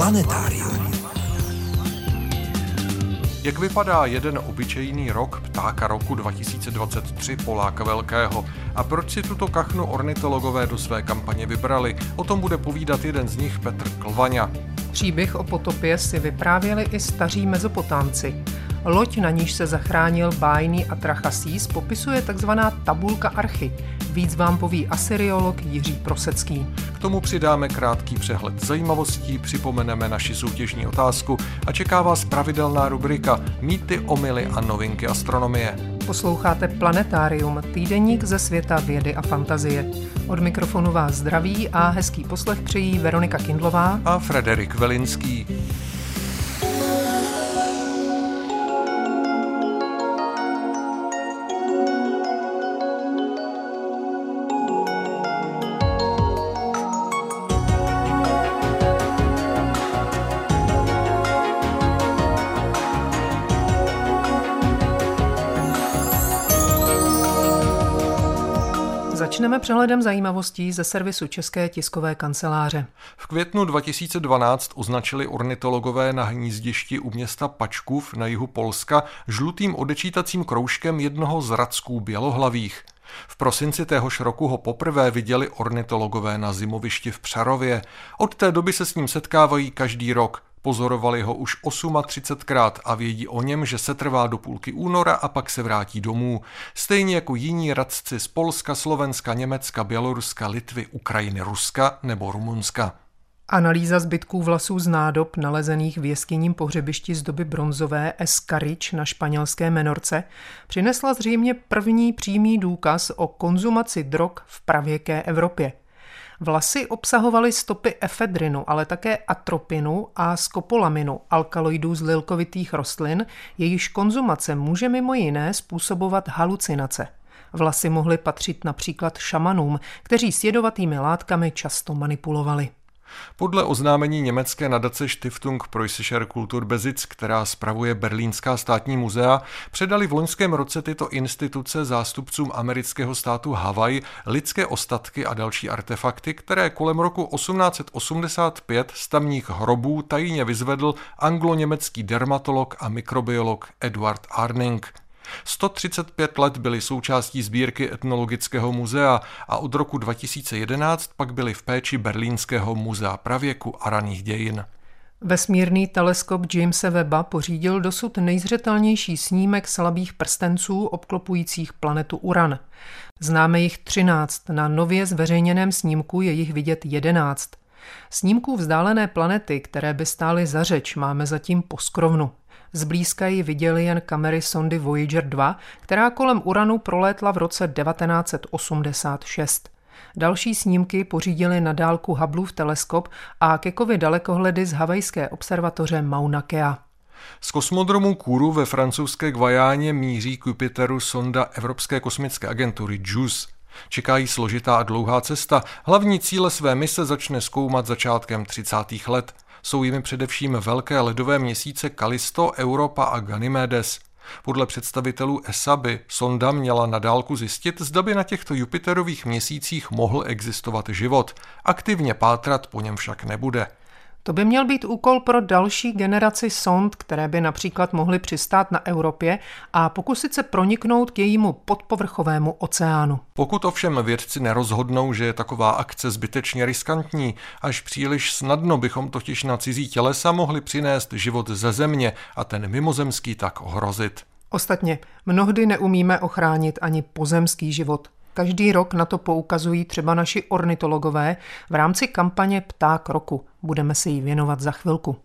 Planetárium. Jak vypadá jeden obyčejný rok ptáka roku 2023 Poláka Velkého a proč si tuto kachnu ornitologové do své kampaně vybrali? O tom bude povídat jeden z nich Petr Klvaňa. Příběh o potopě si vyprávěli i staří mezopotámci. Loď, na níž se zachránil bájný Atrachasís, popisuje takzvaná tabulka archy. Víc vám poví asyriolog Jiří Prosecký. K tomu přidáme krátký přehled zajímavostí, připomeneme naši soutěžní otázku a čeká vás pravidelná rubrika Mýty, omily a novinky astronomie. Posloucháte Planetárium, týdeník ze světa vědy a fantazie. Od mikrofonu vás zdraví a hezký poslech přejí Veronika Kindlová a Frederik Velinský. Začneme přehledem zajímavostí ze servisu České tiskové kanceláře. V květnu 2012 označili ornitologové na hnízdišti u města Pačkův na jihu Polska žlutým odečítacím kroužkem jednoho z radsků bělohlavých. V prosinci téhož roku ho poprvé viděli ornitologové na zimovišti v Přarově. Od té doby se s ním setkávají každý rok. Pozorovali ho už 38krát a vědí o něm, že se trvá do půlky února a pak se vrátí domů. Stejně jako jiní radci z Polska, Slovenska, Německa, Běloruska, Litvy, Ukrajiny, Ruska nebo Rumunska. Analýza zbytků vlasů z nádob nalezených v jeskyním pohřebišti z doby bronzové Escarič na španělské Menorce přinesla zřejmě první přímý důkaz o konzumaci drog v pravěké Evropě. Vlasy obsahovaly stopy efedrinu, ale také atropinu a skopolaminu, alkaloidů z lilkovitých rostlin, jejichž konzumace může mimo jiné způsobovat halucinace. Vlasy mohly patřit například šamanům, kteří s jedovatými látkami často manipulovali. Podle oznámení německé nadace Stiftung Preußischer Kulturbesitz, která spravuje Berlínská státní muzea, předali v loňském roce tyto instituce zástupcům amerického státu Havaj lidské ostatky a další artefakty, které kolem roku 1885 z tamních hrobů tajně vyzvedl anglo-německý dermatolog a mikrobiolog Edward Arning. 135 let byly součástí sbírky Etnologického muzea a od roku 2011 pak byly v péči Berlínského muzea pravěku a raných dějin. Vesmírný teleskop Jamesa Webba pořídil dosud nejzřetelnější snímek slabých prstenců obklopujících planetu Uran. Známe jich 13, na nově zveřejněném snímku je jich vidět 11. Snímků vzdálené planety, které by stály za řeč, máme zatím poskrovnu. Zblízka ji viděli jen kamery sondy Voyager 2, která kolem Uranu prolétla v roce 1986. Další snímky pořídili na dálku Hubbleův teleskop a Kekovy dalekohledy z havajské observatoře Mauna Kea. Z kosmodromu Kourou ve francouzské Gvajáně míří k Jupiteru sonda Evropské kosmické agentury JUICE. Čeká jí složitá a dlouhá cesta. Hlavní cíle své mise začne zkoumat začátkem 30. let. Jsou jimi především velké ledové měsíce Kalisto, Europa a Ganymedes. Podle představitelů ESA by sonda měla na dálku zjistit, zda by na těchto Jupiterových měsících mohl existovat život. Aktivně pátrat po něm však nebude. To by měl být úkol pro další generaci sond, které by například mohly přistát na Evropě a pokusit se proniknout k jejímu podpovrchovému oceánu. Pokud ovšem vědci nerozhodnou, že je taková akce zbytečně riskantní, až příliš snadno bychom totiž na cizí tělesa mohli přinést život ze země a ten mimozemský tak ohrozit. Ostatně, mnohdy neumíme ochránit ani pozemský život. Každý rok na to poukazují třeba naši ornitologové v rámci kampaně Pták roku. Budeme se jí věnovat za chvilku.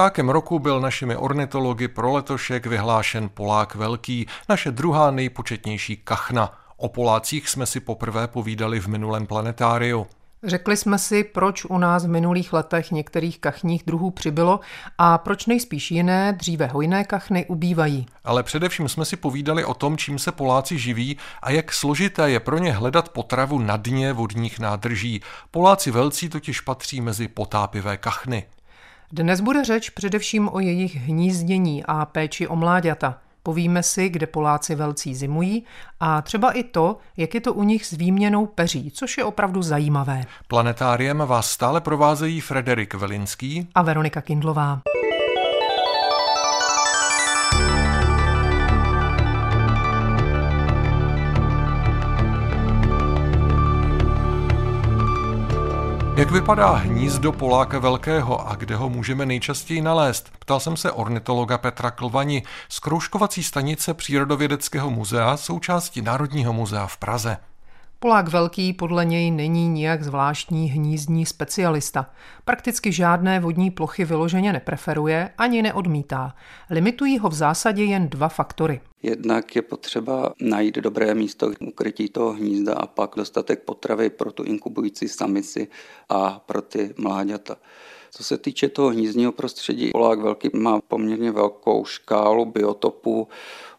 Ptákem roku byl našimi ornitology pro letošek vyhlášen Polák Velký, naše druhá nejpočetnější kachna. O Polácích jsme si poprvé povídali v minulém planetáriu. Řekli jsme si, proč u nás v minulých letech některých kachních druhů přibylo a proč nejspíš jiné, dříve hojné kachny ubývají. Ale především jsme si povídali o tom, čím se Poláci živí a jak složité je pro ně hledat potravu na dně vodních nádrží. Poláci velcí totiž patří mezi potápivé kachny. Dnes bude řeč především o jejich hnízdění a péči o mláďata. Povíme si, kde Poláci velcí zimují a třeba i to, jak je to u nich s výměnou peří, což je opravdu zajímavé. Planetáriem vás stále provázejí Frederik Velinský a Veronika Kindlová. Jak vypadá hnízdo Poláka Velkého a kde ho můžeme nejčastěji nalézt? Ptal jsem se ornitologa Petra Klvani z kroužkovací stanice Přírodovědeckého muzea součástí Národního muzea v Praze. Polák velký podle něj není nijak zvláštní hnízdní specialista. Prakticky žádné vodní plochy vyloženě nepreferuje ani neodmítá. Limitují ho v zásadě jen dva faktory. Jednak je potřeba najít dobré místo k ukrytí toho hnízda a pak dostatek potravy pro tu inkubující samici a pro ty mláďata. Co se týče toho hnízdního prostředí, Polák velký má poměrně velkou škálu biotopů.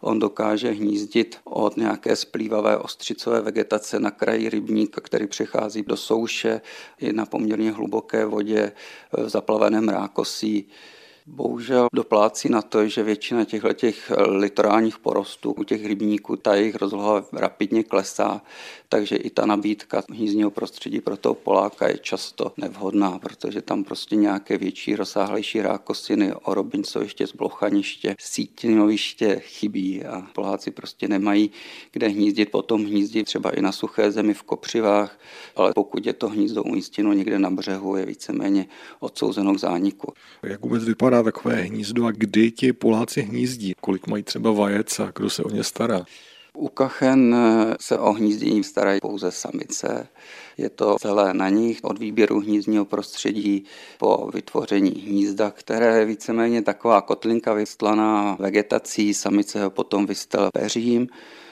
On dokáže hnízdit od nějaké splývavé ostřicové vegetace na kraji rybníka, který přechází do souše, i na poměrně hluboké vodě v zaplaveném rákosí bohužel doplácí na to, že většina těchto těch litorálních porostů u těch rybníků, ta jejich rozloha rapidně klesá, takže i ta nabídka hnízdního prostředí pro toho Poláka je často nevhodná, protože tam prostě nějaké větší, rozsáhlejší rákosiny, orobincoviště, zblochaniště, sítinoviště chybí a Poláci prostě nemají kde hnízdit, potom hnízdí třeba i na suché zemi v kopřivách, ale pokud je to hnízdo umístěno někde na břehu, je víceméně odsouzeno k zániku. Jak vůbec vypadá takové hnízdo a kdy ti Poláci hnízdí? Kolik mají třeba vajec a kdo se o ně stará? U kachen se o hnízdění starají pouze samice. Je to celé na nich od výběru hnízdního prostředí po vytvoření hnízda, které je víceméně taková kotlinka vystlaná vegetací. Samice ho potom vystele peřím.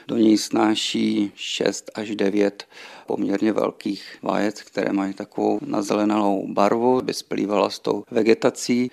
Do něj snáší 6 až 9 poměrně velkých vajec, které mají takovou nazelenalou barvu, aby splývala s tou vegetací.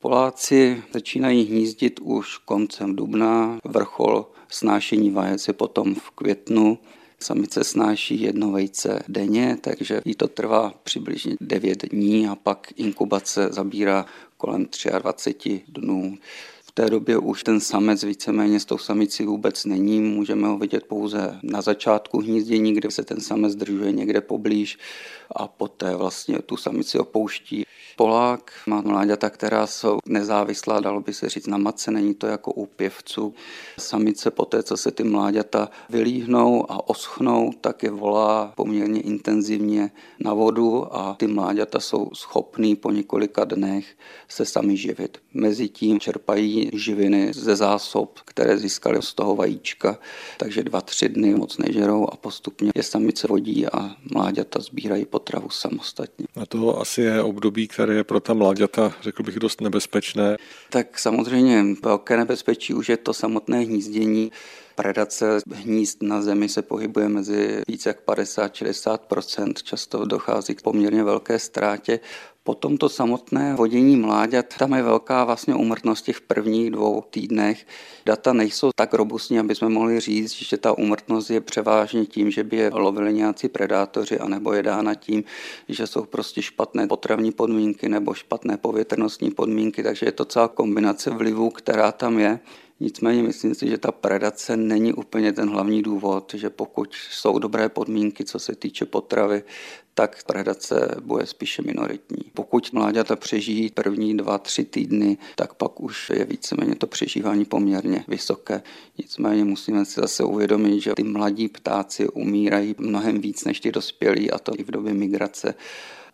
Poláci začínají hnízdit už koncem dubna, vrchol snášení vajec je potom v květnu. Samice snáší jedno vejce denně, takže jí to trvá přibližně 9 dní a pak inkubace zabírá kolem 23 dnů. V té době už ten samec víceméně s tou samicí vůbec není, můžeme ho vidět pouze na začátku hnízdění, kde se ten samec zdržuje někde poblíž a poté vlastně tu samici opouští. Polák má mláďata, která jsou nezávislá, dalo by se říct, na matce, není to jako u pěvců. Samice poté, co se ty mláďata vylíhnou a oschnou, tak je volá poměrně intenzivně na vodu a ty mláďata jsou schopný po několika dnech se sami živit. Mezitím čerpají živiny ze zásob, které získali z toho vajíčka, takže dva, tři dny moc nežerou a postupně je samice vodí a mláďata sbírají potravu samostatně. A to asi je období, které je pro ta mláďata, řekl bych, dost nebezpečné. Tak samozřejmě velké nebezpečí už je to samotné hnízdění. Predace hnízd na zemi se pohybuje mezi více jak 50-60%. Často dochází k poměrně velké ztrátě. Potom to samotné vodění mláďat, tam je velká vlastně umrtnost těch prvních dvou týdnech. Data nejsou tak robustní, aby jsme mohli říct, že ta umrtnost je převážně tím, že by je lovili nějací predátoři, anebo je dána tím, že jsou prostě špatné potravní podmínky nebo špatné povětrnostní podmínky, takže je to celá kombinace vlivů, která tam je. Nicméně myslím si, že ta predace není úplně ten hlavní důvod, že pokud jsou dobré podmínky, co se týče potravy, tak predace bude spíše minoritní. Pokud mláďata přežijí první dva, tři týdny, tak pak už je víceméně to přežívání poměrně vysoké. Nicméně musíme si zase uvědomit, že ty mladí ptáci umírají mnohem víc než ty dospělí a to i v době migrace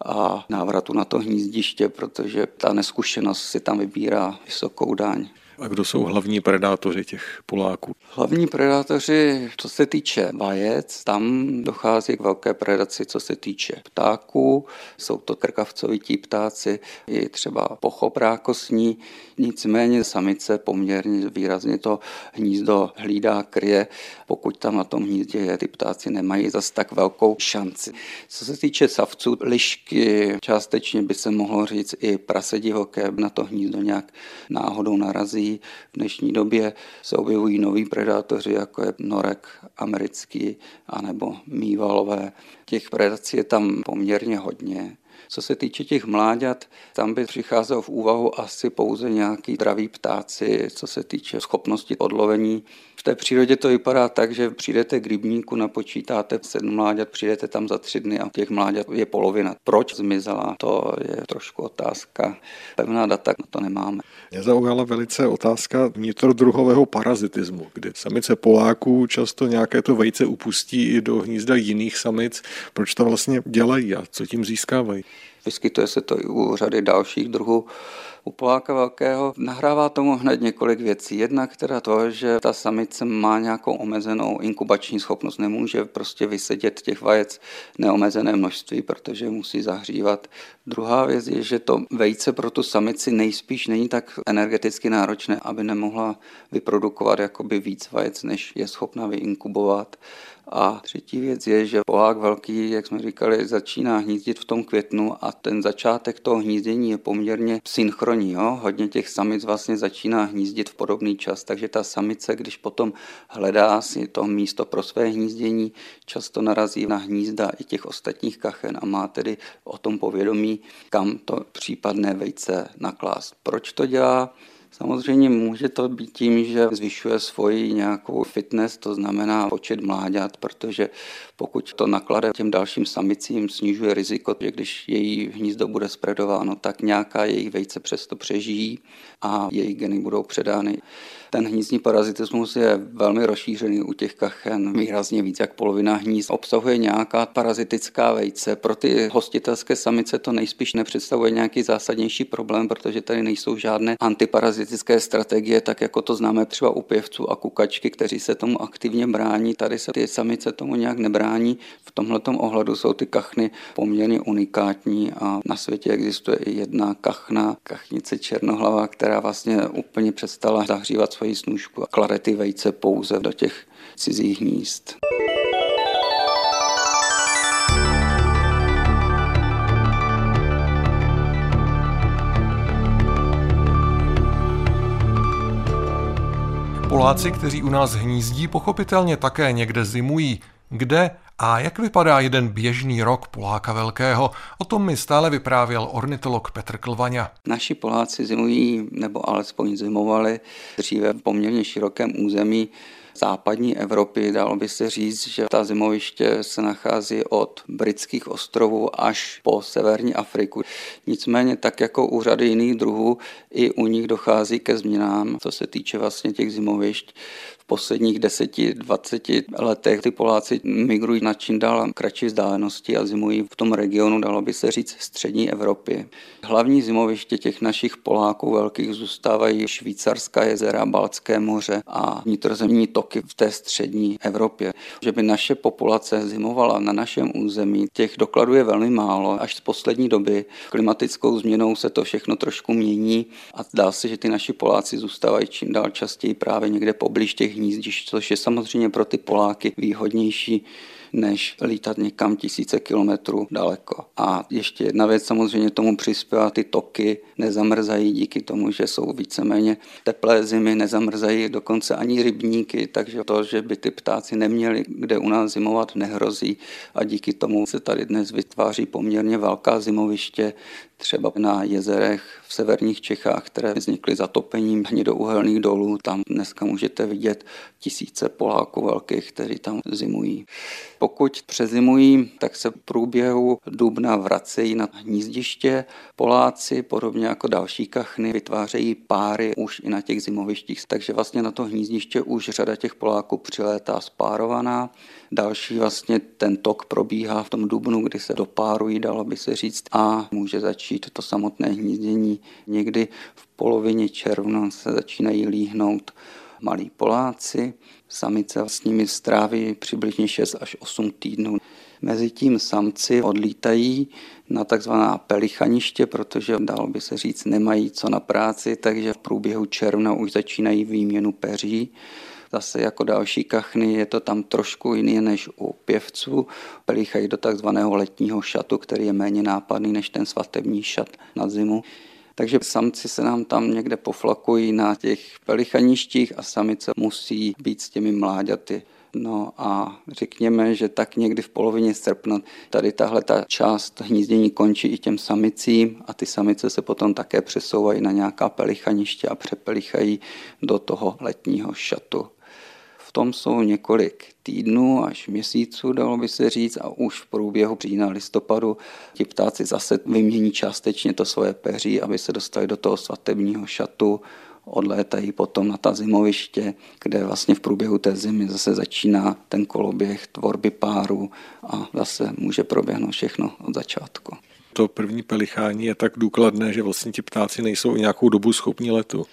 a návratu na to hnízdiště, protože ta neskušenost si tam vybírá vysokou daň. A kdo jsou hlavní predátoři těch Poláků? Hlavní predátoři, co se týče vajec, tam dochází k velké predaci, co se týče ptáků. Jsou to krkavcovití ptáci, i třeba pochoprákosní. Nicméně samice poměrně výrazně to hnízdo hlídá, kryje. Pokud tam na tom hnízdě je, ty ptáci nemají zas tak velkou šanci. Co se týče savců, lišky, částečně by se mohlo říct i prase divoké na to hnízdo nějak náhodou narazí. V dnešní době se objevují noví predátoři, jako je norek americký anebo mývalové. Těch predací je tam poměrně hodně. Co se týče těch mláďat, tam by přicházelo v úvahu asi pouze nějaký zdraví ptáci, co se týče schopnosti odlovení. V té přírodě to vypadá tak, že přijdete k rybníku, napočítáte sedm mláďat, přijdete tam za tři dny a těch mláďat je polovina. Proč zmizela, to je trošku otázka. Pevná data na to nemáme. Mě zaujala velice otázka vnitrodruhového parazitismu, kdy samice Poláků často nějaké to vejce upustí i do hnízda jiných samic. Proč to vlastně dělají a co tím získávají? Vyskytuje se to i u řady dalších druhů. U Poláka velkého nahrává tomu hned několik věcí. Jednak teda to, že ta samice má nějakou omezenou inkubační schopnost, nemůže prostě vysedět těch vajec neomezené množství, protože musí zahřívat. Druhá věc je, že to vejce pro tu samici nejspíš není tak energeticky náročné, aby nemohla vyprodukovat jakoby víc vajec, než je schopna vyinkubovat. A třetí věc je, že Polák velký, jak jsme říkali, začíná hnízdit v tom květnu a ten začátek toho hnízdění je poměrně synchronní. Jo? Hodně těch samic vlastně začíná hnízdit v podobný čas, takže ta samice, když potom hledá si to místo pro své hnízdění, často narazí na hnízda i těch ostatních kachen a má tedy o tom povědomí, kam to případné vejce naklást. Proč to dělá? Samozřejmě může to být tím, že zvyšuje svoji nějakou fitness, to znamená počet mláďat, protože pokud to naklade těm dalším samicím, snižuje riziko, že když její hnízdo bude spredováno, tak nějaká jejich vejce přesto přežijí a její geny budou předány. Ten hnízdní parazitismus je velmi rozšířený u těch kachen, výrazně víc jak polovina hnízd obsahuje nějaká parazitická vejce. Pro ty hostitelské samice to nejspíš nepředstavuje nějaký zásadnější problém, protože tady nejsou žádné antiparazitické strategie, tak jako to známe třeba u pěvců a kukačky, kteří se tomu aktivně brání. Tady se ty samice tomu nějak nebrání. V tomhle ohledu jsou ty kachny poměrně unikátní a na světě existuje i jedna kachna, kachnice černohlava, která vlastně úplně přestala zahřívat svoji snužku a klade ty vejce pouze do těch cizích hnízd. Poláci, kteří u nás hnízdí, pochopitelně také někde zimují. Kde a jak vypadá jeden běžný rok Poláka Velkého? O tom mi stále vyprávěl ornitolog Petr Klvaňa. Naši Poláci zimují, nebo alespoň zimovali dříve v poměrně širokém území západní Evropy. Dalo by se říct, že ta zimoviště se nachází od britských ostrovů až po severní Afriku. Nicméně tak jako u řady jiných druhů, i u nich dochází ke změnám, co se týče vlastně těch zimovišť posledních 10-20 letech ty Poláci migrují na čím dál kratší vzdálenosti a zimují v tom regionu, dalo by se říct, střední Evropy. Hlavní zimoviště těch našich Poláků velkých zůstávají švýcarská jezera, Balcké moře a vnitrozemní toky v té střední Evropě. Že by naše populace zimovala na našem území, těch dokladů je velmi málo. Až z poslední doby klimatickou změnou se to všechno trošku mění a zdá se, že ty naši Poláci zůstávají čím dál častěji právě někde poblíž těch hnízdišť, což je samozřejmě pro ty Poláky výhodnější než lítat někam tisíce kilometrů daleko. A ještě jedna věc samozřejmě tomu přispěvá, ty toky nezamrzají díky tomu, že jsou víceméně teplé zimy, nezamrzají dokonce ani rybníky, takže to, že by ty ptáci neměli kde u nás zimovat, nehrozí a díky tomu se tady dnes vytváří poměrně velká zimoviště, třeba na jezerech severních Čechách, které vznikly zatopením hnědouhelných dolů. Tam dneska můžete vidět tisíce Poláků velkých, kteří tam zimují. Pokud přezimují, tak se v průběhu dubna vracejí na hnízdiště. Poláci, podobně jako další kachny, vytvářejí páry už i na těch zimovištích, takže vlastně na to hnízdiště už řada těch Poláků přilétá spárovaná. Další vlastně ten tok probíhá v tom dubnu, kdy se dopárují, dalo by se říct, a může začít to samotné hnízdění. Někdy v polovině června se začínají líhnout malí Poláci, samice s nimi stráví přibližně 6 až 8 týdnů. Mezitím samci odlítají na takzvaná pelichaniště, protože dalo by se říct, nemají co na práci, takže v průběhu června už začínají výměnu peří. Zase jako další kachny je to tam trošku jiné než u pěvců. Pelíchají do takzvaného letního šatu, který je méně nápadný než ten svatební šat na zimu. Takže samci se nám tam někde poflakují na těch pelichaništích a samice musí být s těmi mláďaty. No a řekněme, že tak někdy v polovině srpna tady tahle ta část hnízdění končí i těm samicím a ty samice se potom také přesouvají na nějaká pelichaniště a přepelichají do toho letního šatu tom jsou několik týdnů až měsíců, dalo by se říct, a už v průběhu října, listopadu ti ptáci zase vymění částečně to svoje peří, aby se dostali do toho svatebního šatu, odlétají potom na ta zimoviště, kde vlastně v průběhu té zimy zase začíná ten koloběh tvorby páru a zase může proběhnout všechno od začátku. To první pelichání je tak důkladné, že vlastně ti ptáci nejsou nějakou dobu schopni letu.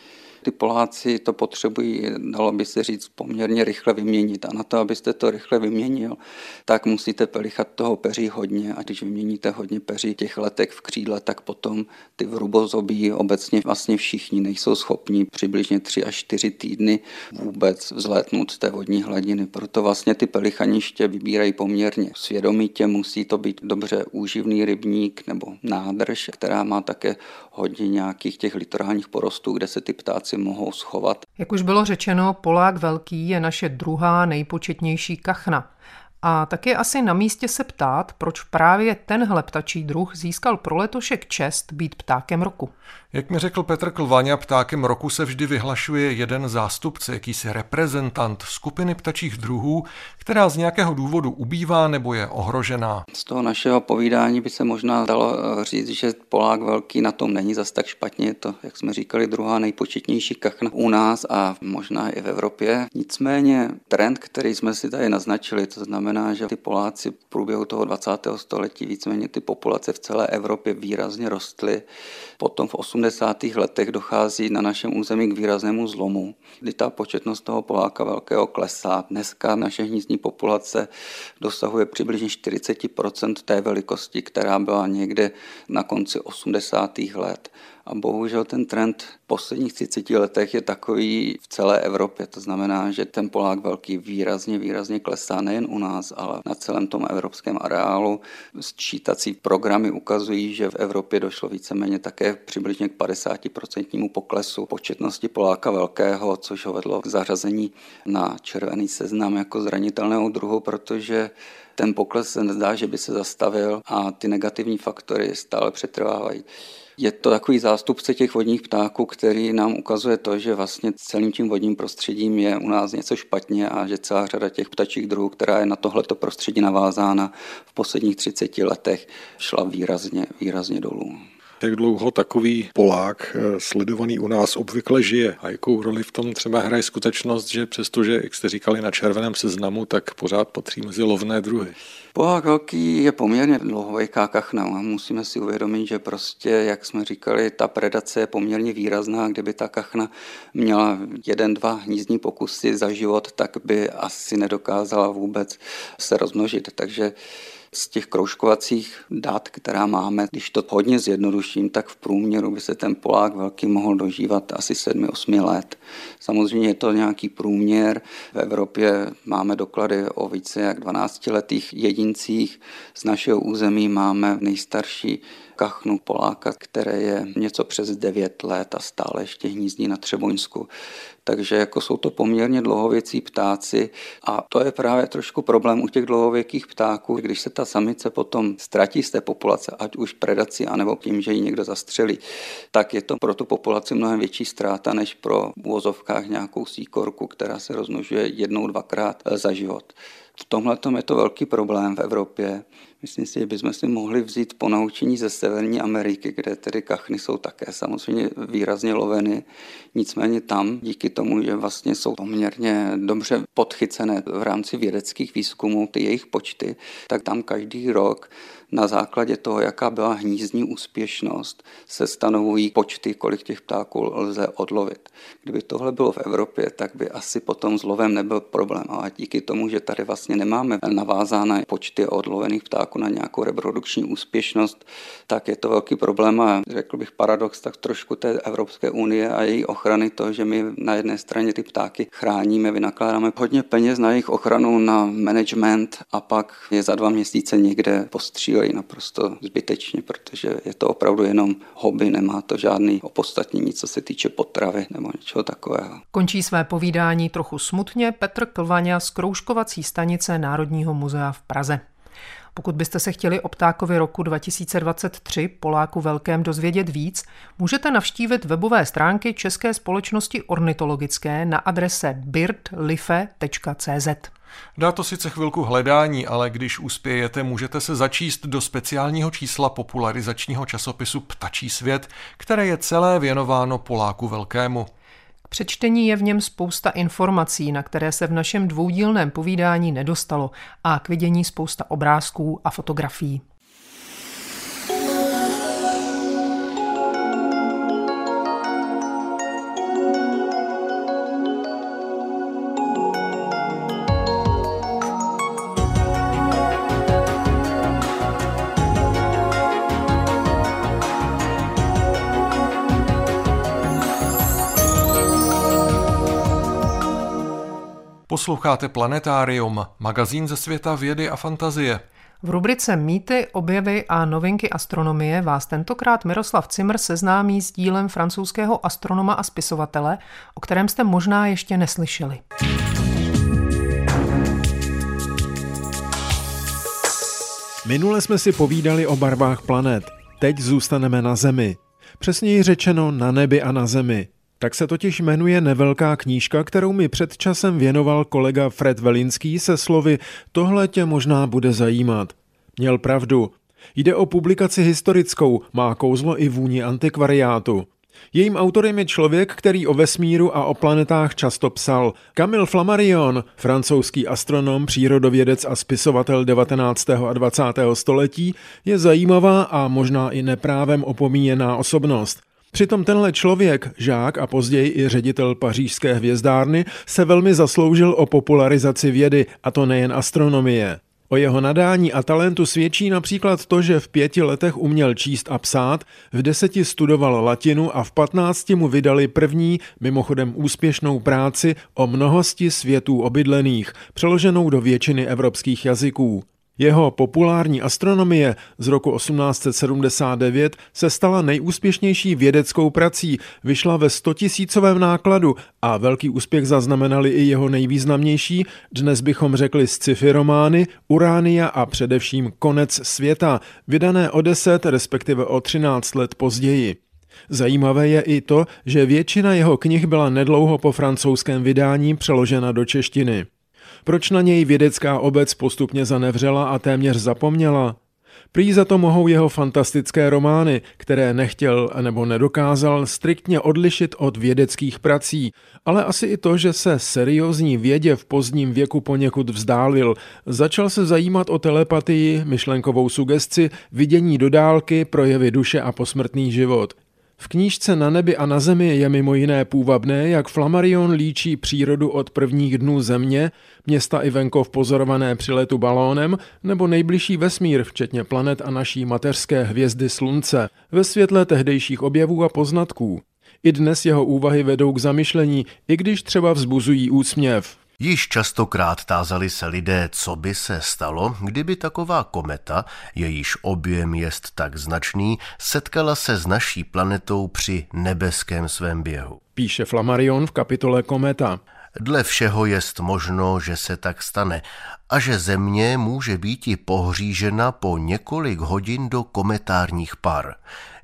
Ty Poláci to potřebují, dalo by se říct, poměrně rychle vyměnit. A na to, abyste to rychle vyměnil, tak musíte pelichat toho peří hodně. A když vyměníte hodně peří těch letek v křídle, tak potom ty vrubozobí obecně vlastně všichni nejsou schopni přibližně 3 až 4 týdny vůbec vzlétnout z té vodní hladiny. Proto vlastně ty pelichaniště vybírají poměrně svědomitě. Musí to být dobře úživný rybník nebo nádrž, která má také hodně nějakých těch litorálních porostů, kde se ty ptáci si mohou schovat. Jak už bylo řečeno, Polák Velký je naše druhá nejpočetnější kachna. A tak je asi na místě se ptát, proč právě tenhle ptačí druh získal pro letošek čest být ptákem roku. Jak mi řekl Petr Klvaňa, ptákem roku se vždy vyhlašuje jeden zástupce, jakýsi reprezentant skupiny ptačích druhů, která z nějakého důvodu ubývá nebo je ohrožená. Z toho našeho povídání by se možná dalo eh, říct, že Polák velký na tom není zas tak špatně. Je to, jak jsme říkali, druhá nejpočetnější kachna u nás a možná i v Evropě. Nicméně trend, který jsme si tady naznačili, to znamená, že ty Poláci v průběhu toho 20. století víceméně ty populace v celé Evropě výrazně rostly. Potom v 80. letech dochází na našem území k výraznému zlomu, kdy ta početnost toho Poláka velkého klesá. Dneska naše hnízdní populace dosahuje přibližně 40% té velikosti, která byla někde na konci 80. let. A bohužel ten trend v posledních 30 letech je takový v celé Evropě. To znamená, že ten Polák velký výrazně, výrazně klesá nejen u nás, ale na celém tom evropském areálu. Sčítací programy ukazují, že v Evropě došlo víceméně také přibližně k 50% poklesu početnosti Poláka velkého, což ho vedlo k zařazení na červený seznam jako zranitelného druhu, protože ten pokles se nezdá, že by se zastavil a ty negativní faktory stále přetrvávají. Je to takový zástupce těch vodních ptáků, který nám ukazuje to, že vlastně celým tím vodním prostředím je u nás něco špatně a že celá řada těch ptačích druhů, která je na tohleto prostředí navázána v posledních 30 letech, šla výrazně, výrazně dolů. Jak dlouho takový Polák eh, sledovaný u nás obvykle žije a jakou roli v tom třeba hraje skutečnost, že přestože, jak jste říkali, na červeném seznamu, tak pořád patří mezi lovné druhy? Polák velký je poměrně dlouhověká kachna. Musíme si uvědomit, že prostě, jak jsme říkali, ta predace je poměrně výrazná. Kdyby ta kachna měla jeden, dva hnízdní pokusy za život, tak by asi nedokázala vůbec se rozmnožit. Takže z těch kroužkovacích dat, která máme, když to hodně zjednoduším, tak v průměru by se ten Polák velký mohl dožívat asi 7-8 let. Samozřejmě je to nějaký průměr. V Evropě máme doklady o více jak 12-letých jedincích. Z našeho území máme nejstarší kachnu Poláka, které je něco přes 9 let a stále ještě hnízdí na Třeboňsku. Takže jako jsou to poměrně dlouhověcí ptáci a to je právě trošku problém u těch dlouhověkých ptáků, když se ta samice potom ztratí z té populace, ať už predací, anebo tím, že ji někdo zastřelí, tak je to pro tu populaci mnohem větší ztráta než pro v úvozovkách nějakou síkorku, která se rozmnožuje jednou, dvakrát za život. V tomhle je to velký problém v Evropě. Myslím si, že bychom si mohli vzít ponaučení ze Severní Ameriky, kde tedy kachny jsou také samozřejmě výrazně loveny. Nicméně tam, díky tomu, že vlastně jsou poměrně dobře podchycené v rámci vědeckých výzkumů ty jejich počty, tak tam každý rok na základě toho, jaká byla hnízdní úspěšnost, se stanovují počty, kolik těch ptáků lze odlovit. Kdyby tohle bylo v Evropě, tak by asi potom s lovem nebyl problém. A díky tomu, že tady vlastně nemáme navázané počty odlovených ptáků na nějakou reprodukční úspěšnost, tak je to velký problém a řekl bych paradox tak trošku té Evropské unie a její ochrany to, že my na jedné straně ty ptáky chráníme, vynakládáme hodně peněz na jejich ochranu, na management a pak je za dva měsíce někde postřílí používají naprosto zbytečně, protože je to opravdu jenom hobby, nemá to žádný opodstatnění, co se týče potravy nebo něčeho takového. Končí své povídání trochu smutně Petr Klvaňa z kroužkovací stanice Národního muzea v Praze. Pokud byste se chtěli o ptákovi roku 2023 Poláku Velkém dozvědět víc, můžete navštívit webové stránky České společnosti ornitologické na adrese birdlife.cz. Dá to sice chvilku hledání, ale když uspějete, můžete se začíst do speciálního čísla popularizačního časopisu Ptačí svět, které je celé věnováno Poláku Velkému. Přečtení je v něm spousta informací, na které se v našem dvoudílném povídání nedostalo a k vidění spousta obrázků a fotografií. Posloucháte Planetárium, magazín ze světa vědy a fantazie. V rubrice Mýty, objevy a novinky astronomie vás tentokrát Miroslav Cimr seznámí s dílem francouzského astronoma a spisovatele, o kterém jste možná ještě neslyšeli. Minule jsme si povídali o barvách planet. Teď zůstaneme na Zemi. Přesněji řečeno na nebi a na Zemi. Tak se totiž jmenuje nevelká knížka, kterou mi před časem věnoval kolega Fred Velinský se slovy Tohle tě možná bude zajímat. Měl pravdu. Jde o publikaci historickou, má kouzlo i vůni antikvariátu. Jejím autorem je člověk, který o vesmíru a o planetách často psal. Camille Flammarion, francouzský astronom, přírodovědec a spisovatel 19. a 20. století, je zajímavá a možná i neprávem opomíjená osobnost. Přitom tenhle člověk, žák a později i ředitel pařížské hvězdárny, se velmi zasloužil o popularizaci vědy, a to nejen astronomie. O jeho nadání a talentu svědčí například to, že v pěti letech uměl číst a psát, v deseti studoval latinu a v patnácti mu vydali první, mimochodem úspěšnou práci o mnohosti světů obydlených, přeloženou do většiny evropských jazyků. Jeho populární astronomie z roku 1879 se stala nejúspěšnější vědeckou prací, vyšla ve 100 tisícovém nákladu a velký úspěch zaznamenali i jeho nejvýznamnější, dnes bychom řekli sci-fi romány, Uránia a především Konec světa, vydané o 10 respektive o 13 let později. Zajímavé je i to, že většina jeho knih byla nedlouho po francouzském vydání přeložena do češtiny. Proč na něj vědecká obec postupně zanevřela a téměř zapomněla? Prý za to mohou jeho fantastické romány, které nechtěl nebo nedokázal striktně odlišit od vědeckých prací, ale asi i to, že se seriózní vědě v pozdním věku poněkud vzdálil. Začal se zajímat o telepatii, myšlenkovou sugesci, vidění do dálky, projevy duše a posmrtný život. V knížce Na nebi a na zemi je mimo jiné půvabné, jak Flammarion líčí přírodu od prvních dnů země, města i venkov pozorované při letu balónem, nebo nejbližší vesmír, včetně planet a naší mateřské hvězdy Slunce, ve světle tehdejších objevů a poznatků. I dnes jeho úvahy vedou k zamyšlení, i když třeba vzbuzují úsměv. Již častokrát tázali se lidé, co by se stalo, kdyby taková kometa, jejíž objem jest tak značný, setkala se s naší planetou při nebeském svém běhu. Píše Flammarion v kapitole Kometa. Dle všeho jest možno, že se tak stane a že Země může být i pohřížena po několik hodin do kometárních par.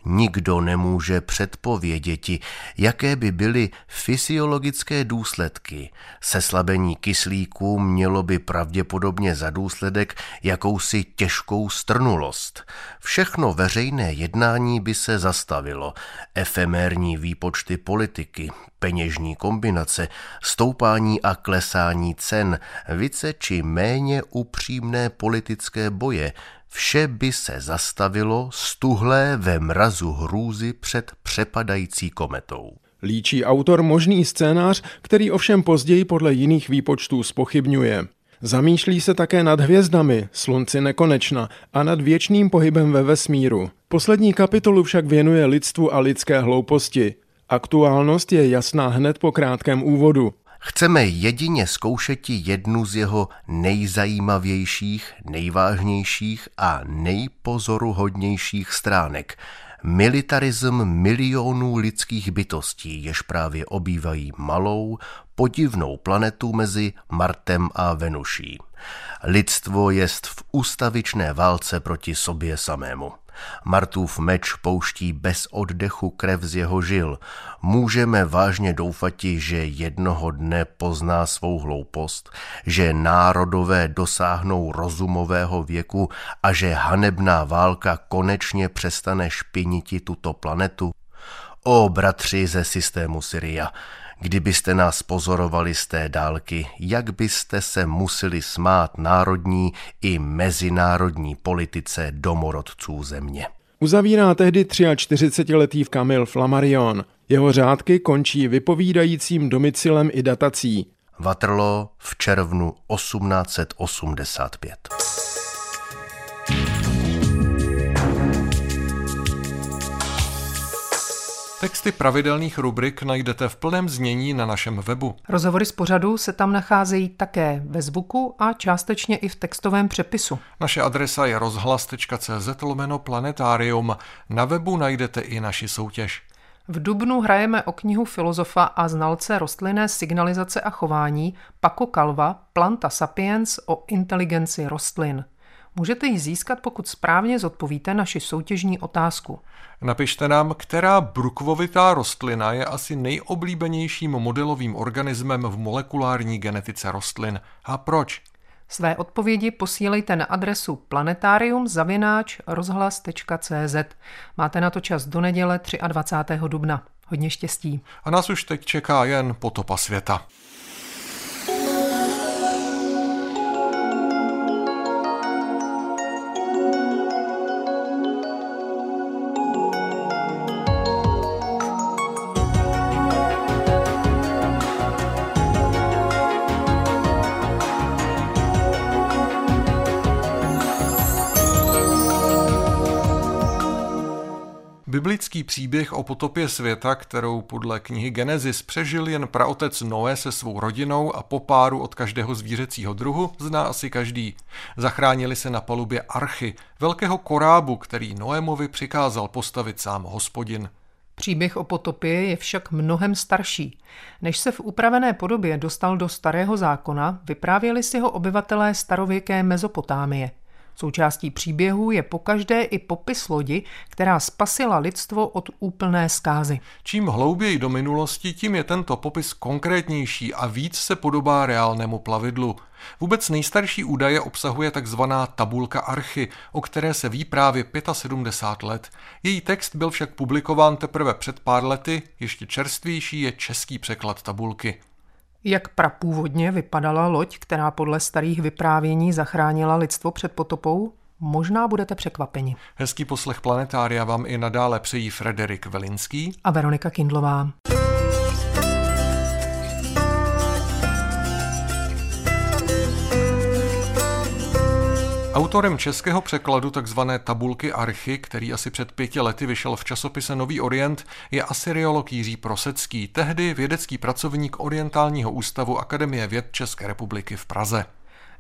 Nikdo nemůže předpověděti, jaké by byly fyziologické důsledky. Seslabení kyslíku mělo by pravděpodobně za důsledek jakousi těžkou strnulost. Všechno veřejné jednání by se zastavilo. Efemérní výpočty politiky, peněžní kombinace, stoupání a klesání cen, více či méně upřímné politické boje, vše by se zastavilo stuhlé ve mrazu hrůzy před přepadající kometou. Líčí autor možný scénář, který ovšem později podle jiných výpočtů spochybňuje. Zamýšlí se také nad hvězdami, slunci nekonečna a nad věčným pohybem ve vesmíru. Poslední kapitolu však věnuje lidstvu a lidské hlouposti. Aktuálnost je jasná hned po krátkém úvodu. Chceme jedině zkoušeti jednu z jeho nejzajímavějších, nejvážnějších a nejpozoruhodnějších stránek. Militarism milionů lidských bytostí, jež právě obývají malou, podivnou planetu mezi Martem a Venuší. Lidstvo jest v ústavičné válce proti sobě samému. Martův meč pouští bez oddechu krev z jeho žil. Můžeme vážně doufati, že jednoho dne pozná svou hloupost, že národové dosáhnou rozumového věku a že hanebná válka konečně přestane špiniti tuto planetu? O bratři ze systému Syria, Kdybyste nás pozorovali z té dálky, jak byste se museli smát národní i mezinárodní politice domorodců země. Uzavírá tehdy 43-letý Kamil Flammarion. Jeho řádky končí vypovídajícím domicilem i datací. Vatrlo v červnu 1885. Texty pravidelných rubrik najdete v plném znění na našem webu. Rozhovory z pořadu se tam nacházejí také ve zvuku a částečně i v textovém přepisu. Naše adresa je rozhlas.cz lomeno planetarium. Na webu najdete i naši soutěž. V Dubnu hrajeme o knihu filozofa a znalce rostlinné signalizace a chování Paco Calva Planta Sapiens o inteligenci rostlin. Můžete ji získat, pokud správně zodpovíte naši soutěžní otázku. Napište nám, která brukvovitá rostlina je asi nejoblíbenějším modelovým organismem v molekulární genetice rostlin a proč. Své odpovědi posílejte na adresu planetarium.rozhlas.cz. Máte na to čas do neděle 23. dubna. Hodně štěstí. A nás už teď čeká jen potopa světa. Biblický příběh o potopě světa, kterou podle knihy Genesis přežil jen praotec Noé se svou rodinou a po páru od každého zvířecího druhu, zná asi každý. Zachránili se na palubě archy, velkého korábu, který Noémovi přikázal postavit sám hospodin. Příběh o potopě je však mnohem starší. Než se v upravené podobě dostal do starého zákona, vyprávěli si ho obyvatelé starověké Mezopotámie – Součástí příběhu je pokaždé i popis lodi, která spasila lidstvo od úplné zkázy. Čím hlouběji do minulosti, tím je tento popis konkrétnější a víc se podobá reálnému plavidlu. Vůbec nejstarší údaje obsahuje takzvaná tabulka archy, o které se ví právě 75 let. Její text byl však publikován teprve před pár lety, ještě čerstvější je český překlad tabulky. Jak prapůvodně vypadala loď, která podle starých vyprávění zachránila lidstvo před potopou? Možná budete překvapeni. Hezký poslech Planetária vám i nadále přejí Frederik Velinský a Veronika Kindlová. Autorem českého překladu tzv. tabulky Archy, který asi před pěti lety vyšel v časopise Nový Orient, je asyriolog Jiří Prosecký, tehdy vědecký pracovník Orientálního ústavu Akademie věd České republiky v Praze.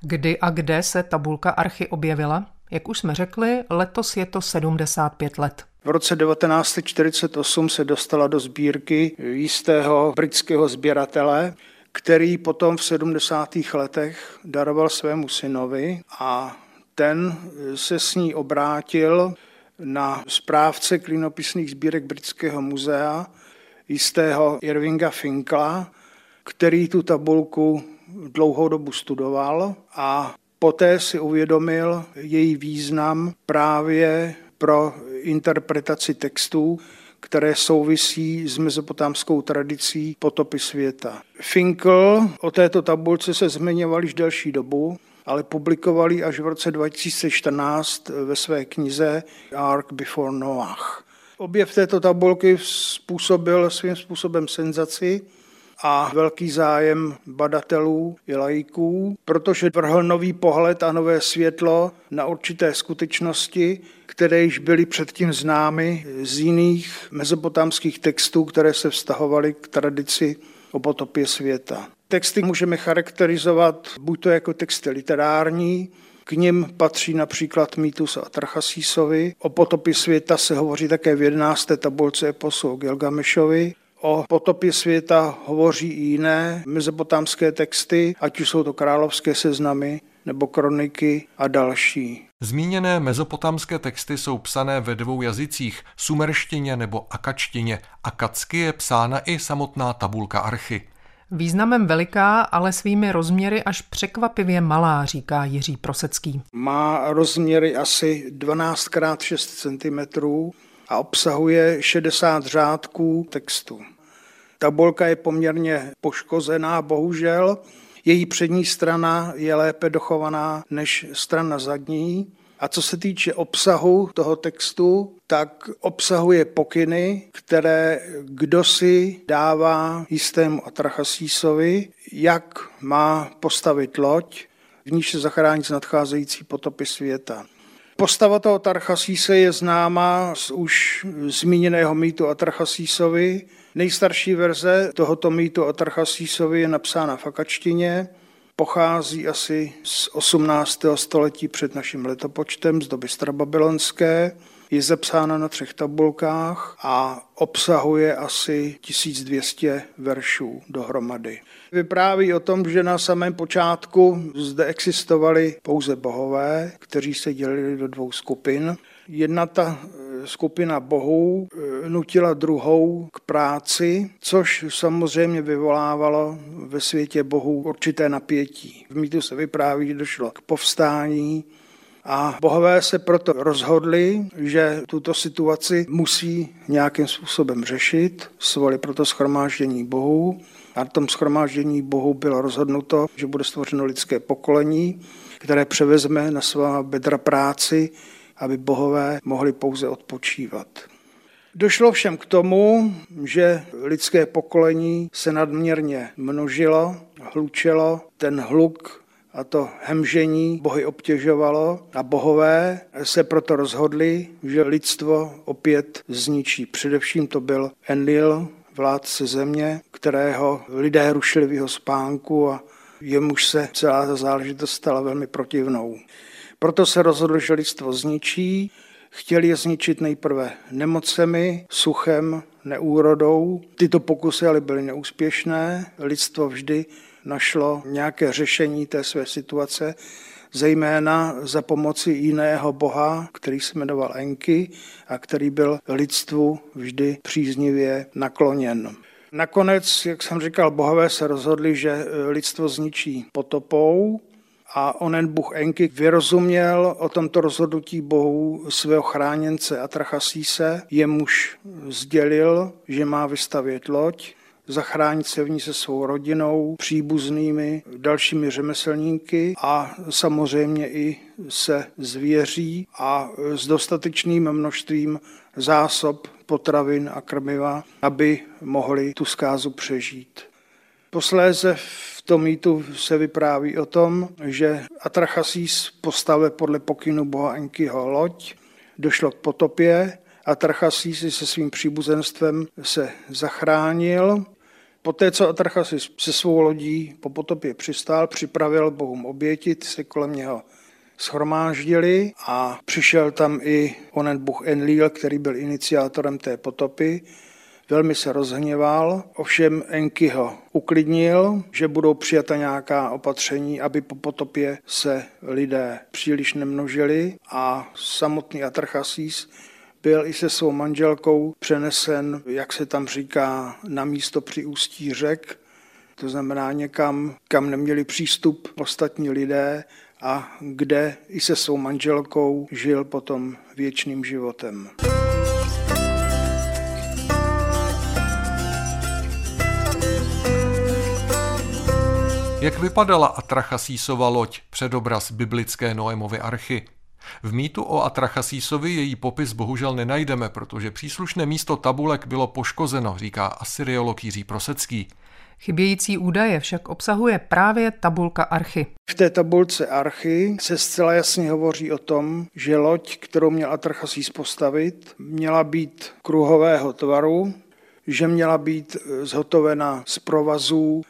Kdy a kde se tabulka Archy objevila? Jak už jsme řekli, letos je to 75 let. V roce 1948 se dostala do sbírky jistého britského sběratele, který potom v 70. letech daroval svému synovi a ten se s ní obrátil na správce klinopisných sbírek Britského muzea, jistého Irvinga Finkla, který tu tabulku dlouhou dobu studoval a poté si uvědomil její význam právě pro interpretaci textů, které souvisí s mezopotámskou tradicí potopy světa. Finkel o této tabulce se zmiňoval již delší dobu, ale publikovali až v roce 2014 ve své knize Ark Before Noah. Objev této tabulky způsobil svým způsobem senzaci a velký zájem badatelů i laiků, protože vrhl nový pohled a nové světlo na určité skutečnosti, které již byly předtím známy z jiných mezopotámských textů, které se vztahovaly k tradici o potopě světa. Texty můžeme charakterizovat buď to jako texty literární, k nim patří například mýtus a Trachasísovi. O potopě světa se hovoří také v 11. tabulce eposu Gilgamešovi. O potopě světa hovoří i jiné mezopotámské texty, ať už jsou to královské seznamy nebo kroniky a další. Zmíněné mezopotámské texty jsou psané ve dvou jazycích, sumerštině nebo akačtině. Akacky je psána i samotná tabulka archy. Významem veliká, ale svými rozměry až překvapivě malá, říká Jiří Prosecký. Má rozměry asi 12 x 6 cm a obsahuje 60 řádků textu. Tabulka je poměrně poškozená, bohužel. Její přední strana je lépe dochovaná než strana zadní. A co se týče obsahu toho textu, tak obsahuje pokyny, které kdo si dává jistému Atrachasísovi, jak má postavit loď, v níž se zachránit z nadcházející potopy světa. Postava toho Tarchasíse je známá z už zmíněného mýtu Atrachasísovi. Nejstarší verze tohoto mýtu Atrachasísovi je napsána v akačtině pochází asi z 18. století před naším letopočtem, z doby strababylonské. Je zapsána na třech tabulkách a obsahuje asi 1200 veršů dohromady. Vypráví o tom, že na samém počátku zde existovali pouze bohové, kteří se dělili do dvou skupin. Jedna ta skupina bohů eh, nutila druhou k práci, což samozřejmě vyvolávalo ve světě bohů určité napětí. V mýtu se vypráví, že došlo k povstání a bohové se proto rozhodli, že tuto situaci musí nějakým způsobem řešit, svolili proto schromáždění bohů a na tom schromáždění bohů bylo rozhodnuto, že bude stvořeno lidské pokolení, které převezme na svá bedra práci aby bohové mohli pouze odpočívat. Došlo všem k tomu, že lidské pokolení se nadměrně množilo, hlučelo, ten hluk a to hemžení bohy obtěžovalo a bohové se proto rozhodli, že lidstvo opět zničí. Především to byl Enlil, vládce země, kterého lidé rušili v jeho spánku a jemuž se celá ta záležitost stala velmi protivnou. Proto se rozhodl, že lidstvo zničí. Chtěli je zničit nejprve nemocemi, suchem, neúrodou. Tyto pokusy ale byly neúspěšné. Lidstvo vždy našlo nějaké řešení té své situace, zejména za pomoci jiného boha, který se jmenoval Enki a který byl lidstvu vždy příznivě nakloněn. Nakonec, jak jsem říkal, bohové se rozhodli, že lidstvo zničí potopou a onen Bůh Enki vyrozuměl o tomto rozhodnutí bohu svého chráněnce Atrachasíse, jemuž sdělil, že má vystavět loď, zachránit se v ní se svou rodinou, příbuznými, dalšími řemeslníky a samozřejmě i se zvěří a s dostatečným množstvím zásob potravin a krmiva, aby mohli tu zkázu přežít. Posléze v tom mýtu se vypráví o tom, že Atrachasís postavil podle pokynu boha Enkiho loď, došlo k potopě, Atrachasís se svým příbuzenstvem se zachránil. Poté, co Atrachasis se svou lodí po potopě přistál, připravil bohům oběti, ty se kolem něho schromáždili a přišel tam i onen bůh Enlil, který byl iniciátorem té potopy Velmi se rozhněval, ovšem Enki ho uklidnil, že budou přijata nějaká opatření, aby po potopě se lidé příliš nemnožili a samotný Atrachasís byl i se svou manželkou přenesen, jak se tam říká, na místo při ústí řek, to znamená někam, kam neměli přístup ostatní lidé a kde i se svou manželkou žil potom věčným životem. Jak vypadala Atrachasísova loď, předobraz biblické Noémovy archy? V mýtu o Atrachasísovi její popis bohužel nenajdeme, protože příslušné místo tabulek bylo poškozeno, říká asyriolog Jiří Prosecký. Chybějící údaje však obsahuje právě tabulka archy. V té tabulce archy se zcela jasně hovoří o tom, že loď, kterou měl Atrachasís postavit, měla být kruhového tvaru, že měla být zhotovena z provazů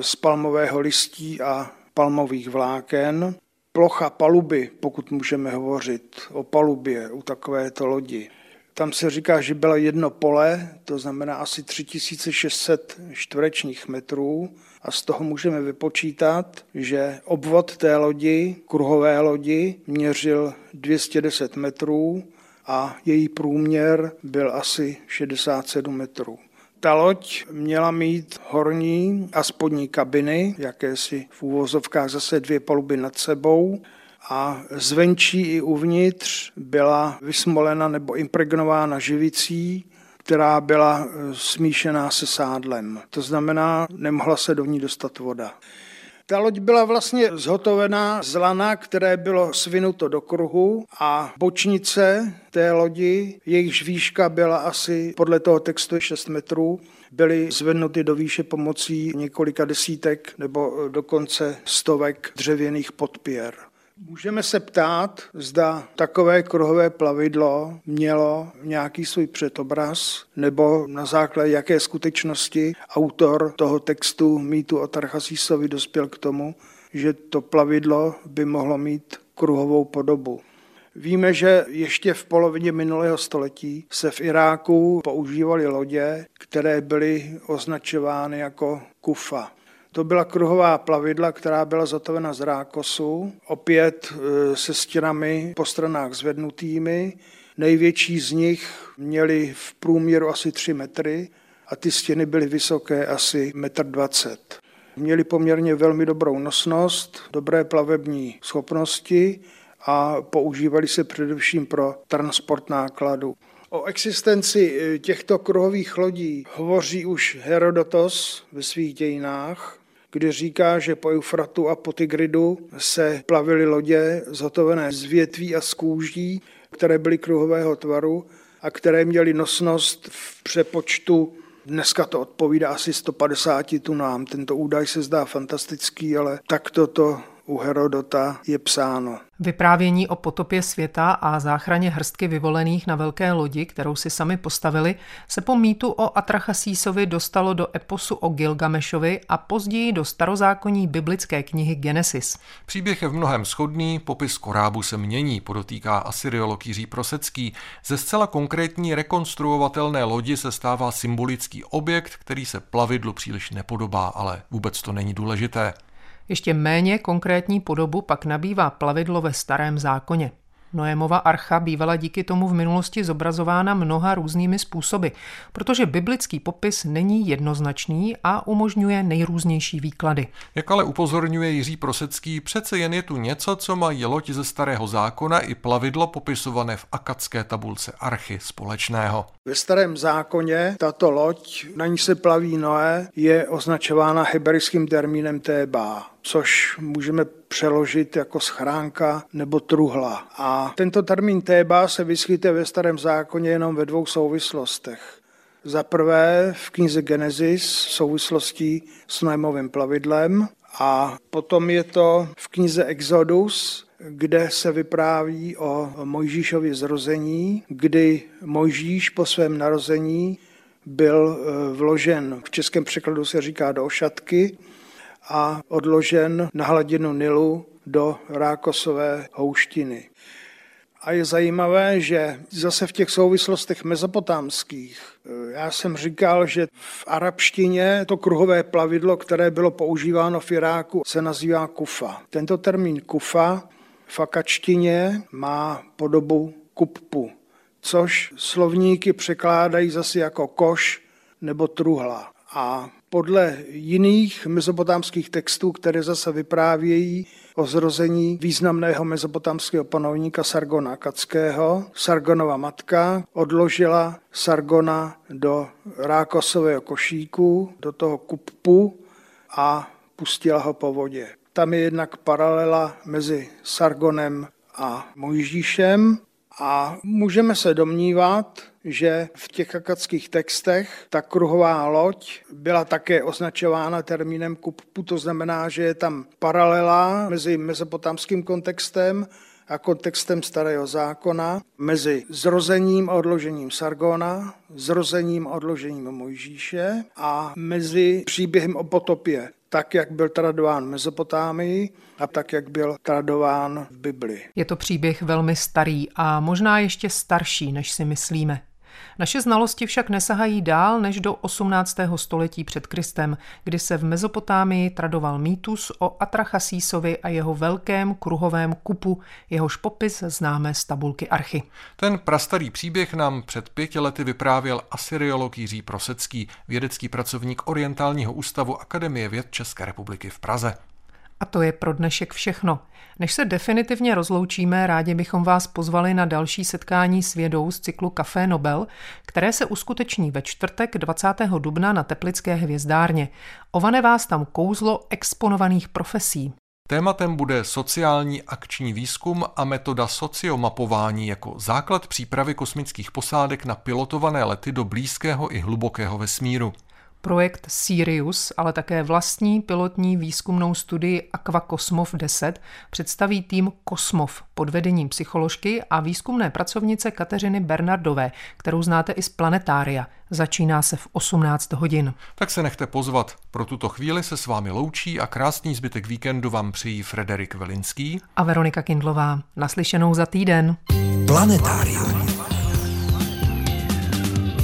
z palmového listí a palmových vláken. Plocha paluby, pokud můžeme hovořit o palubě u takovéto lodi, tam se říká, že bylo jedno pole, to znamená asi 3600 čtverečních metrů a z toho můžeme vypočítat, že obvod té lodi, kruhové lodi, měřil 210 metrů a její průměr byl asi 67 metrů. Ta loď měla mít horní a spodní kabiny, jakési v úvozovkách zase dvě paluby nad sebou a zvenčí i uvnitř byla vysmolena nebo impregnována živicí, která byla smíšená se sádlem. To znamená, nemohla se do ní dostat voda. Ta loď byla vlastně zhotovená z lana, které bylo svinuto do kruhu a bočnice té lodi, jejichž výška byla asi podle toho textu 6 metrů, byly zvednuty do výše pomocí několika desítek nebo dokonce stovek dřevěných podpěr. Můžeme se ptát, zda takové kruhové plavidlo mělo nějaký svůj předobraz, nebo na základě jaké skutečnosti autor toho textu mýtu o Tarchasísovi dospěl k tomu, že to plavidlo by mohlo mít kruhovou podobu. Víme, že ještě v polovině minulého století se v Iráku používaly lodě, které byly označovány jako kufa. To byla kruhová plavidla, která byla zatovena z rákosu, opět e, se stěnami po stranách zvednutými. Největší z nich měly v průměru asi 3 metry a ty stěny byly vysoké asi 1,20 m. Měli poměrně velmi dobrou nosnost, dobré plavební schopnosti a používali se především pro transport nákladu. O existenci e, těchto kruhových lodí hovoří už Herodotos ve svých dějinách kdy říká, že po Eufratu a po Tigridu se plavily lodě zhotovené z větví a z kůží, které byly kruhového tvaru a které měly nosnost v přepočtu Dneska to odpovídá asi 150 tunám. Tento údaj se zdá fantastický, ale takto to u Herodota je psáno. Vyprávění o potopě světa a záchraně hrstky vyvolených na velké lodi, kterou si sami postavili, se po mýtu o Atrachasísovi dostalo do eposu o Gilgamešovi a později do starozákonní biblické knihy Genesis. Příběh je v mnohem schodný, popis korábu se mění, podotýká asyriolog Jiří Prosecký. Ze zcela konkrétní rekonstruovatelné lodi se stává symbolický objekt, který se plavidlu příliš nepodobá, ale vůbec to není důležité. Ještě méně konkrétní podobu pak nabývá plavidlo ve starém zákoně. Noémova archa bývala díky tomu v minulosti zobrazována mnoha různými způsoby, protože biblický popis není jednoznačný a umožňuje nejrůznější výklady. Jak ale upozorňuje Jiří Prosecký, přece jen je tu něco, co mají loď ze starého zákona i plavidlo popisované v akadské tabulce archy společného. Ve starém zákoně tato loď, na ní se plaví Noé, je označována hebrejským termínem Téba což můžeme přeložit jako schránka nebo truhla. A tento termín Téba se vyskytuje ve starém zákoně jenom ve dvou souvislostech. Za prvé v knize Genesis v souvislosti s Noémovým plavidlem a potom je to v knize Exodus, kde se vypráví o Mojžíšově zrození, kdy Mojžíš po svém narození byl eh, vložen, v českém překladu se říká do ošatky, a odložen na hladinu Nilu do Rákosové houštiny. A je zajímavé, že zase v těch souvislostech mezopotámských, eh, já jsem říkal, že v arabštině to kruhové plavidlo, které bylo používáno v Iráku, se nazývá kufa. Tento termín kufa v akačtině má podobu kuppu, což slovníky překládají zase jako koš nebo truhla. A podle jiných mezopotámských textů, které zase vyprávějí o zrození významného mezopotámského panovníka Sargona Akackého, Sargonova matka odložila Sargona do rákosového košíku, do toho kuppu a pustila ho po vodě. Tam je jednak paralela mezi Sargonem a Mojžíšem a můžeme se domnívat, že v těch akackých textech ta kruhová loď byla také označována termínem kuppu, to znamená, že je tam paralela mezi mezopotamským kontextem a kontextem starého zákona, mezi zrozením a odložením Sargona, zrozením a odložením Mojžíše a mezi příběhem o potopě tak, jak byl tradován v Mezopotámii a tak, jak byl tradován v Bibli. Je to příběh velmi starý a možná ještě starší, než si myslíme. Naše znalosti však nesahají dál než do 18. století před Kristem, kdy se v Mezopotámii tradoval mýtus o Atrachasísovi a jeho velkém kruhovém kupu, jehož popis známe z tabulky Archy. Ten prastarý příběh nám před pěti lety vyprávěl asyriolog Jiří Prosecký, vědecký pracovník Orientálního ústavu Akademie věd České republiky v Praze. A to je pro dnešek všechno. Než se definitivně rozloučíme, rádi bychom vás pozvali na další setkání s vědou z cyklu Café Nobel, které se uskuteční ve čtvrtek 20. dubna na Teplické hvězdárně. Ovane vás tam kouzlo exponovaných profesí. Tématem bude sociální akční výzkum a metoda sociomapování jako základ přípravy kosmických posádek na pilotované lety do blízkého i hlubokého vesmíru projekt Sirius, ale také vlastní pilotní výzkumnou studii Aquacosmov 10 představí tým Kosmov pod vedením psycholožky a výzkumné pracovnice Kateřiny Bernardové, kterou znáte i z Planetária. Začíná se v 18 hodin. Tak se nechte pozvat. Pro tuto chvíli se s vámi loučí a krásný zbytek víkendu vám přijí Frederik Velinský a Veronika Kindlová. Naslyšenou za týden. Planetárium.